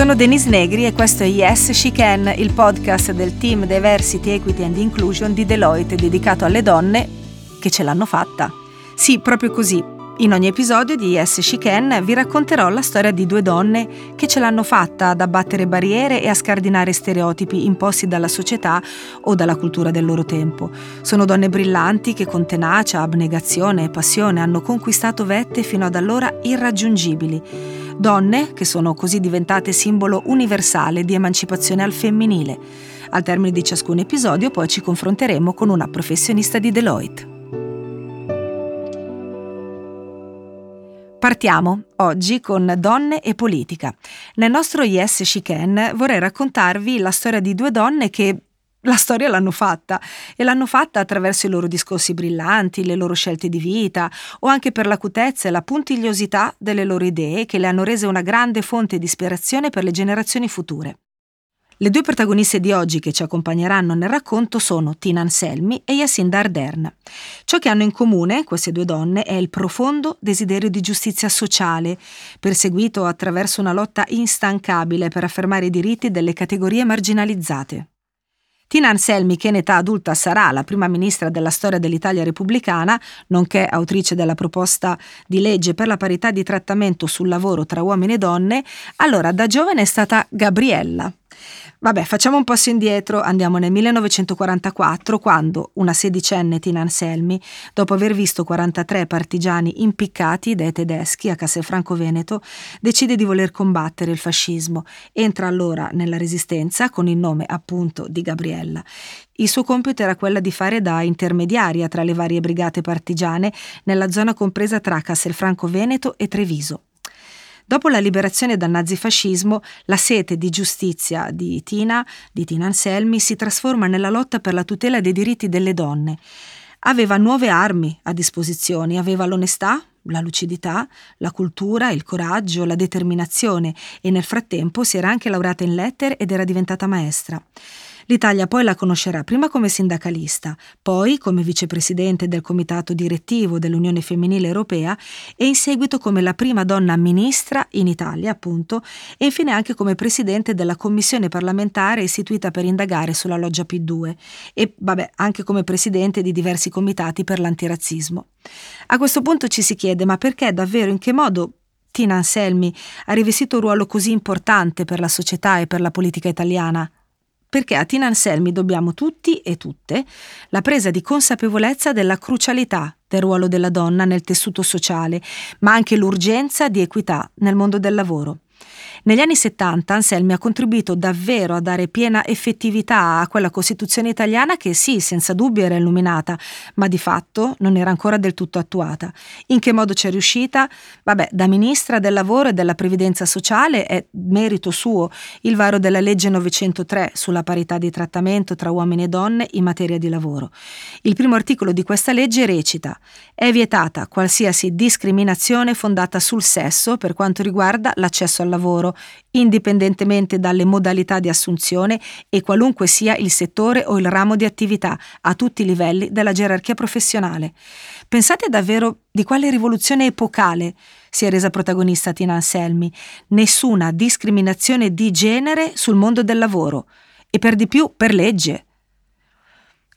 Sono Denise Negri e questo è Yes She Can, il podcast del team Diversity, Equity and Inclusion di Deloitte dedicato alle donne che ce l'hanno fatta. Sì, proprio così. In ogni episodio di Yes She Can vi racconterò la storia di due donne che ce l'hanno fatta ad abbattere barriere e a scardinare stereotipi imposti dalla società o dalla cultura del loro tempo. Sono donne brillanti che con tenacia, abnegazione e passione hanno conquistato vette fino ad allora irraggiungibili donne che sono così diventate simbolo universale di emancipazione al femminile. Al termine di ciascun episodio poi ci confronteremo con una professionista di Deloitte. Partiamo oggi con Donne e politica. Nel nostro Yes She Can vorrei raccontarvi la storia di due donne che la storia l'hanno fatta e l'hanno fatta attraverso i loro discorsi brillanti, le loro scelte di vita o anche per l'acutezza e la puntigliosità delle loro idee che le hanno rese una grande fonte di ispirazione per le generazioni future. Le due protagoniste di oggi che ci accompagneranno nel racconto sono Tina Anselmi e Yacinda Ardern. Ciò che hanno in comune queste due donne è il profondo desiderio di giustizia sociale, perseguito attraverso una lotta instancabile per affermare i diritti delle categorie marginalizzate. Tina Anselmi, che in età adulta sarà la prima ministra della storia dell'Italia repubblicana, nonché autrice della proposta di legge per la parità di trattamento sul lavoro tra uomini e donne, allora da giovane è stata Gabriella, Vabbè, facciamo un passo indietro, andiamo nel 1944, quando una sedicenne Tina Anselmi, dopo aver visto 43 partigiani impiccati dai tedeschi a Castelfranco Veneto, decide di voler combattere il fascismo. Entra allora nella resistenza con il nome appunto di Gabriella. Il suo compito era quello di fare da intermediaria tra le varie brigate partigiane nella zona compresa tra Castelfranco Veneto e Treviso. Dopo la liberazione dal nazifascismo, la sete di giustizia di Tina, di Tina Anselmi, si trasforma nella lotta per la tutela dei diritti delle donne. Aveva nuove armi a disposizione, aveva l'onestà, la lucidità, la cultura, il coraggio, la determinazione e nel frattempo si era anche laureata in lettere ed era diventata maestra. L'Italia poi la conoscerà prima come sindacalista, poi come vicepresidente del comitato direttivo dell'Unione Femminile Europea e in seguito come la prima donna ministra in Italia, appunto, e infine anche come presidente della commissione parlamentare istituita per indagare sulla loggia P2 e, vabbè, anche come presidente di diversi comitati per l'antirazzismo. A questo punto ci si chiede ma perché davvero in che modo Tina Anselmi ha rivestito un ruolo così importante per la società e per la politica italiana? Perché a Tina Anselmi dobbiamo tutti e tutte la presa di consapevolezza della crucialità del ruolo della donna nel tessuto sociale, ma anche l'urgenza di equità nel mondo del lavoro. Negli anni 70 Anselmi ha contribuito davvero a dare piena effettività a quella Costituzione italiana che sì, senza dubbio era illuminata, ma di fatto non era ancora del tutto attuata. In che modo c'è riuscita? Vabbè, da ministra del lavoro e della previdenza sociale è merito suo il varo della legge 903 sulla parità di trattamento tra uomini e donne in materia di lavoro. Il primo articolo di questa legge recita: è vietata qualsiasi discriminazione fondata sul sesso per quanto riguarda l'accesso al lavoro indipendentemente dalle modalità di assunzione e qualunque sia il settore o il ramo di attività, a tutti i livelli della gerarchia professionale. Pensate davvero di quale rivoluzione epocale si è resa protagonista Tina Anselmi. Nessuna discriminazione di genere sul mondo del lavoro e per di più per legge.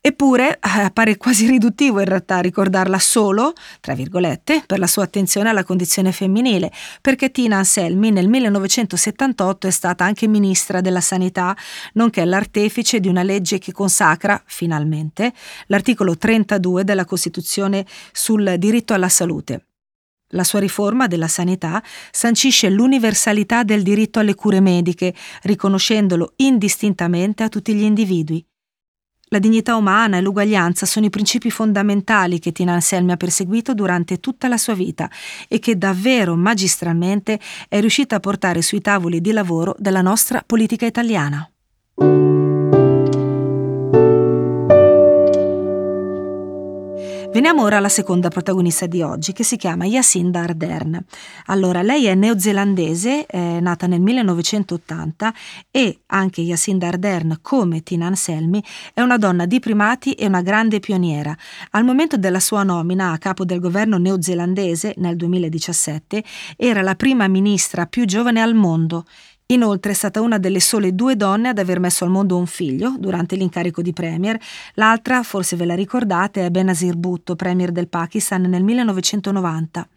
Eppure eh, appare quasi riduttivo in realtà ricordarla solo, tra virgolette, per la sua attenzione alla condizione femminile, perché Tina Anselmi nel 1978 è stata anche ministra della Sanità, nonché l'artefice di una legge che consacra, finalmente, l'articolo 32 della Costituzione sul diritto alla salute. La sua riforma della sanità sancisce l'universalità del diritto alle cure mediche, riconoscendolo indistintamente a tutti gli individui. La dignità umana e l'uguaglianza sono i principi fondamentali che Tina Anselmi ha perseguito durante tutta la sua vita e che davvero magistralmente è riuscita a portare sui tavoli di lavoro della nostra politica italiana. Veniamo ora alla seconda protagonista di oggi, che si chiama Yacinda Ardern. Allora, lei è neozelandese, è nata nel 1980 e anche Yacinda Ardern, come Tina Anselmi, è una donna di primati e una grande pioniera. Al momento della sua nomina a capo del governo neozelandese nel 2017, era la prima ministra più giovane al mondo Inoltre è stata una delle sole due donne ad aver messo al mondo un figlio durante l'incarico di premier. L'altra, forse ve la ricordate, è Benazir Bhutto, premier del Pakistan nel 1990.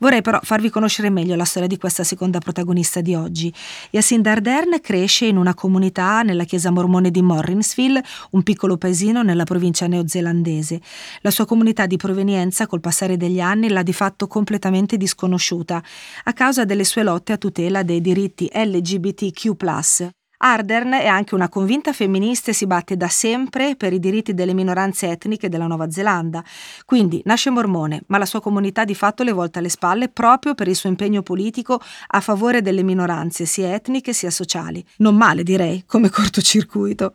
Vorrei però farvi conoscere meglio la storia di questa seconda protagonista di oggi. Yacinda Ardern cresce in una comunità nella chiesa mormone di Morrinsville, un piccolo paesino nella provincia neozelandese. La sua comunità di provenienza col passare degli anni l'ha di fatto completamente disconosciuta a causa delle sue lotte a tutela dei diritti LGBTQ. Ardern è anche una convinta femminista e si batte da sempre per i diritti delle minoranze etniche della Nuova Zelanda. Quindi nasce mormone, ma la sua comunità di fatto le volta alle spalle proprio per il suo impegno politico a favore delle minoranze, sia etniche sia sociali. Non male, direi, come cortocircuito.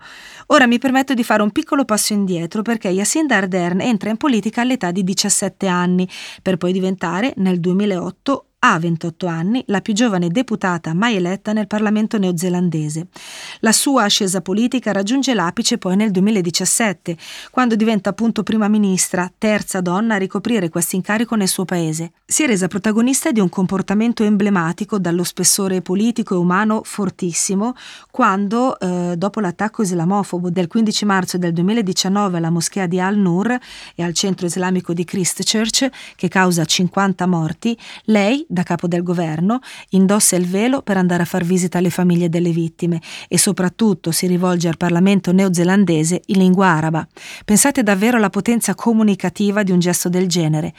Ora mi permetto di fare un piccolo passo indietro perché Jacinda Ardern entra in politica all'età di 17 anni, per poi diventare, nel 2008, ha 28 anni, la più giovane deputata mai eletta nel Parlamento neozelandese. La sua ascesa politica raggiunge l'apice poi nel 2017, quando diventa appunto prima ministra, terza donna a ricoprire questo incarico nel suo paese. Si è resa protagonista di un comportamento emblematico dallo spessore politico e umano fortissimo, quando, eh, dopo l'attacco islamofobo del 15 marzo del 2019 alla moschea di Al-Nur e al centro islamico di Christchurch, che causa 50 morti, lei, da capo del governo, indossa il velo per andare a far visita alle famiglie delle vittime e soprattutto si rivolge al Parlamento neozelandese in lingua araba. Pensate davvero alla potenza comunicativa di un gesto del genere.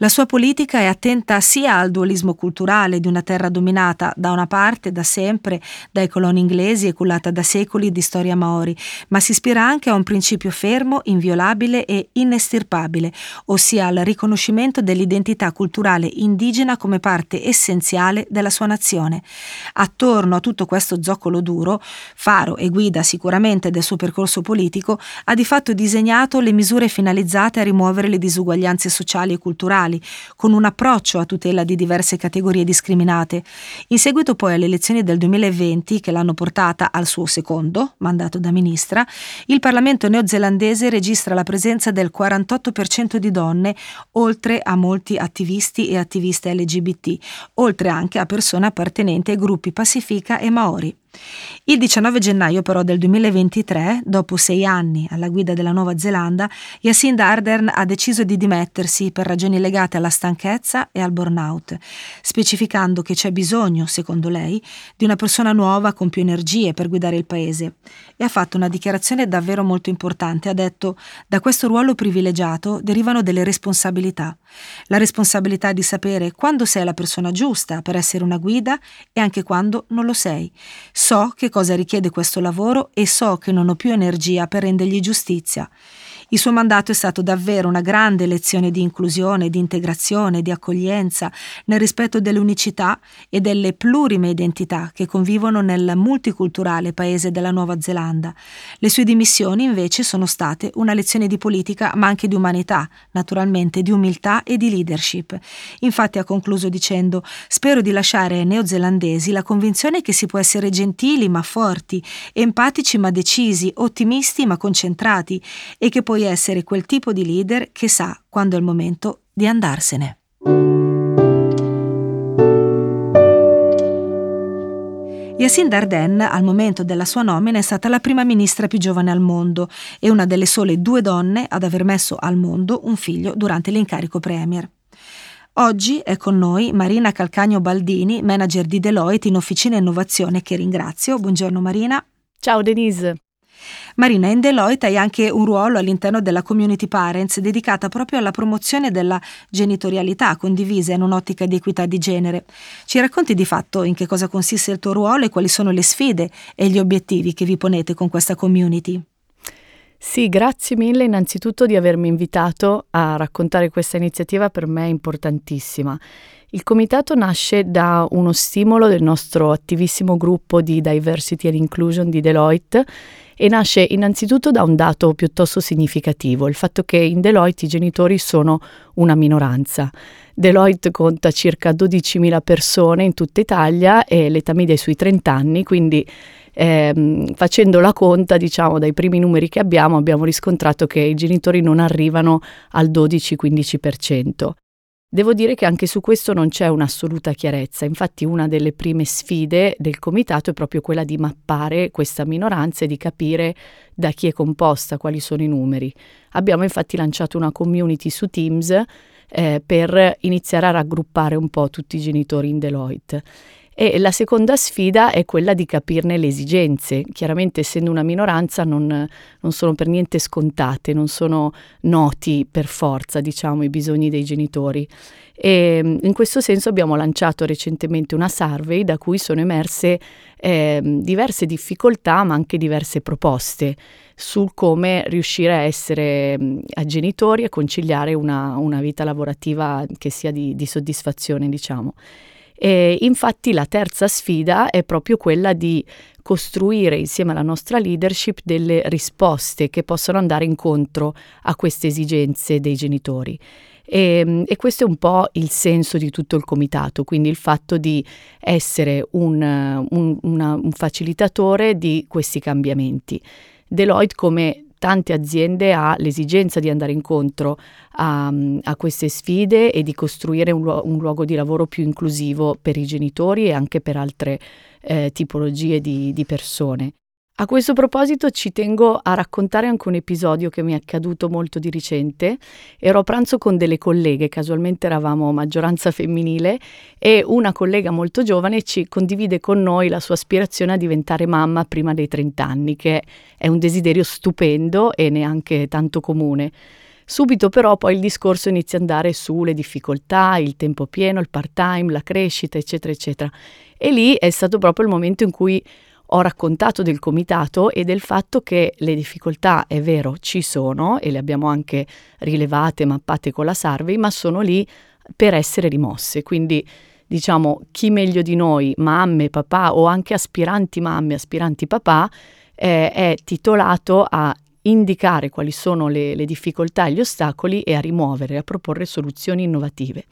La sua politica è attenta sia al dualismo culturale di una terra dominata da una parte da sempre dai coloni inglesi e cullata da secoli di storia maori, ma si ispira anche a un principio fermo, inviolabile e inestirpabile, ossia al riconoscimento dell'identità culturale indigena come parte essenziale della sua nazione. Attorno a tutto questo zoccolo duro, faro e guida sicuramente del suo percorso politico, ha di fatto disegnato le misure finalizzate a rimuovere le disuguaglianze sociali e culturali sociali, con un approccio a tutela di diverse categorie discriminate. In seguito poi alle elezioni del 2020, che l'hanno portata al suo secondo mandato da ministra, il Parlamento neozelandese registra la presenza del 48% di donne, oltre a molti attivisti e attiviste LGBT, oltre anche a persone appartenenti ai gruppi Pacifica e Maori. Il 19 gennaio però del 2023, dopo sei anni alla guida della Nuova Zelanda, Jacinda Ardern ha deciso di dimettersi per ragioni legate alla stanchezza e al burnout, specificando che c'è bisogno, secondo lei, di una persona nuova con più energie per guidare il paese. E ha fatto una dichiarazione davvero molto importante. Ha detto, da questo ruolo privilegiato derivano delle responsabilità. La responsabilità di sapere quando sei la persona giusta per essere una guida e anche quando non lo sei So che cosa richiede questo lavoro e so che non ho più energia per rendergli giustizia. Il suo mandato è stato davvero una grande lezione di inclusione, di integrazione, di accoglienza, nel rispetto delle unicità e delle plurime identità che convivono nel multiculturale paese della Nuova Zelanda. Le sue dimissioni invece sono state una lezione di politica ma anche di umanità, naturalmente di umiltà e di leadership. Infatti ha concluso dicendo spero di lasciare ai neozelandesi la convinzione che si può essere gentili ma forti, empatici ma decisi, ottimisti ma concentrati e che poi puoi essere quel tipo di leader che sa quando è il momento di andarsene. Yacinda Ardern, al momento della sua nomina, è stata la prima ministra più giovane al mondo e una delle sole due donne ad aver messo al mondo un figlio durante l'incarico premier. Oggi è con noi Marina Calcagno Baldini, manager di Deloitte in Officina Innovazione, che ringrazio. Buongiorno Marina. Ciao Denise. Marina, in Deloitte hai anche un ruolo all'interno della Community Parents dedicata proprio alla promozione della genitorialità condivisa in un'ottica di equità di genere. Ci racconti di fatto in che cosa consiste il tuo ruolo e quali sono le sfide e gli obiettivi che vi ponete con questa community? Sì, grazie mille innanzitutto di avermi invitato a raccontare questa iniziativa per me importantissima. Il comitato nasce da uno stimolo del nostro attivissimo gruppo di Diversity and Inclusion di Deloitte e nasce innanzitutto da un dato piuttosto significativo, il fatto che in Deloitte i genitori sono una minoranza. Deloitte conta circa 12.000 persone in tutta Italia e l'età media è sui 30 anni, quindi ehm, facendo la conta, diciamo, dai primi numeri che abbiamo, abbiamo riscontrato che i genitori non arrivano al 12-15%. Devo dire che anche su questo non c'è un'assoluta chiarezza, infatti una delle prime sfide del comitato è proprio quella di mappare questa minoranza e di capire da chi è composta, quali sono i numeri. Abbiamo infatti lanciato una community su Teams eh, per iniziare a raggruppare un po' tutti i genitori in Deloitte e la seconda sfida è quella di capirne le esigenze. Chiaramente essendo una minoranza non, non, sono per niente scontate, non sono noti per forza, diciamo, i bisogni dei genitori. E in questo senso abbiamo lanciato recentemente una survey da cui sono emerse eh, diverse difficoltà ma anche diverse proposte sul come riuscire a essere a genitori e conciliare una, una, vita lavorativa che sia di, di soddisfazione, diciamo. E infatti la terza sfida è proprio quella di costruire insieme alla nostra leadership delle risposte che possano andare incontro a queste esigenze dei genitori. E, e, questo è un po' il senso di tutto il comitato, quindi il fatto di essere un, un, una, un facilitatore di questi cambiamenti. Deloitte come tante aziende ha l'esigenza di andare incontro a, a queste sfide e di costruire un, un, luogo di lavoro più inclusivo per i genitori e anche per altre eh, tipologie di, di persone. A questo proposito ci tengo a raccontare anche un episodio che mi è accaduto molto di recente. Ero a pranzo con delle colleghe, casualmente eravamo maggioranza femminile e una collega molto giovane ci condivide con noi la sua aspirazione a diventare mamma prima dei 30 anni, che è un desiderio stupendo e neanche tanto comune. Subito però poi il discorso inizia ad andare sulle difficoltà, il tempo pieno, il part-time, la crescita, eccetera, eccetera. E lì è stato proprio il momento in cui ho raccontato del comitato e del fatto che le difficoltà, è vero, ci sono e le abbiamo anche rilevate, mappate con la survey, ma sono lì per essere rimosse. Quindi diciamo chi meglio di noi, mamme, papà o anche aspiranti mamme, aspiranti papà, eh, è titolato a indicare quali sono le, le difficoltà e gli ostacoli e a rimuovere, a proporre soluzioni innovative.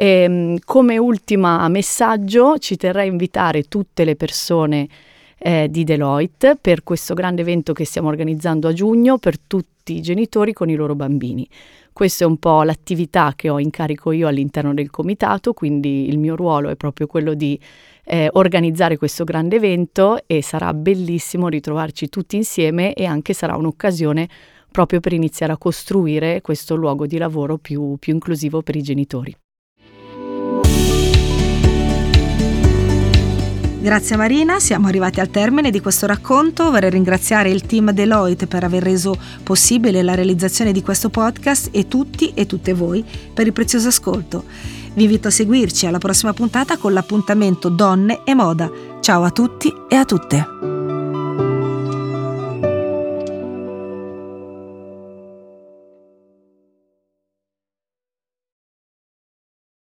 E, ehm, come ultimo messaggio ci terrei a invitare tutte le persone eh, di Deloitte per questo grande evento che stiamo organizzando a giugno per tutti i genitori con i loro bambini. Questa è un po' l'attività che ho in carico io all'interno del comitato, quindi il mio ruolo è proprio quello di eh, organizzare questo grande evento e sarà bellissimo ritrovarci tutti insieme e anche sarà un'occasione proprio per iniziare a costruire questo luogo di lavoro più, più inclusivo per i genitori. Grazie Marina, siamo arrivati al termine di questo racconto. Vorrei ringraziare il team Deloitte per aver reso possibile la realizzazione di questo podcast e tutti e tutte voi per il prezioso ascolto. Vi invito a seguirci alla prossima puntata con l'appuntamento Donne e Moda. Ciao a tutti e a tutte.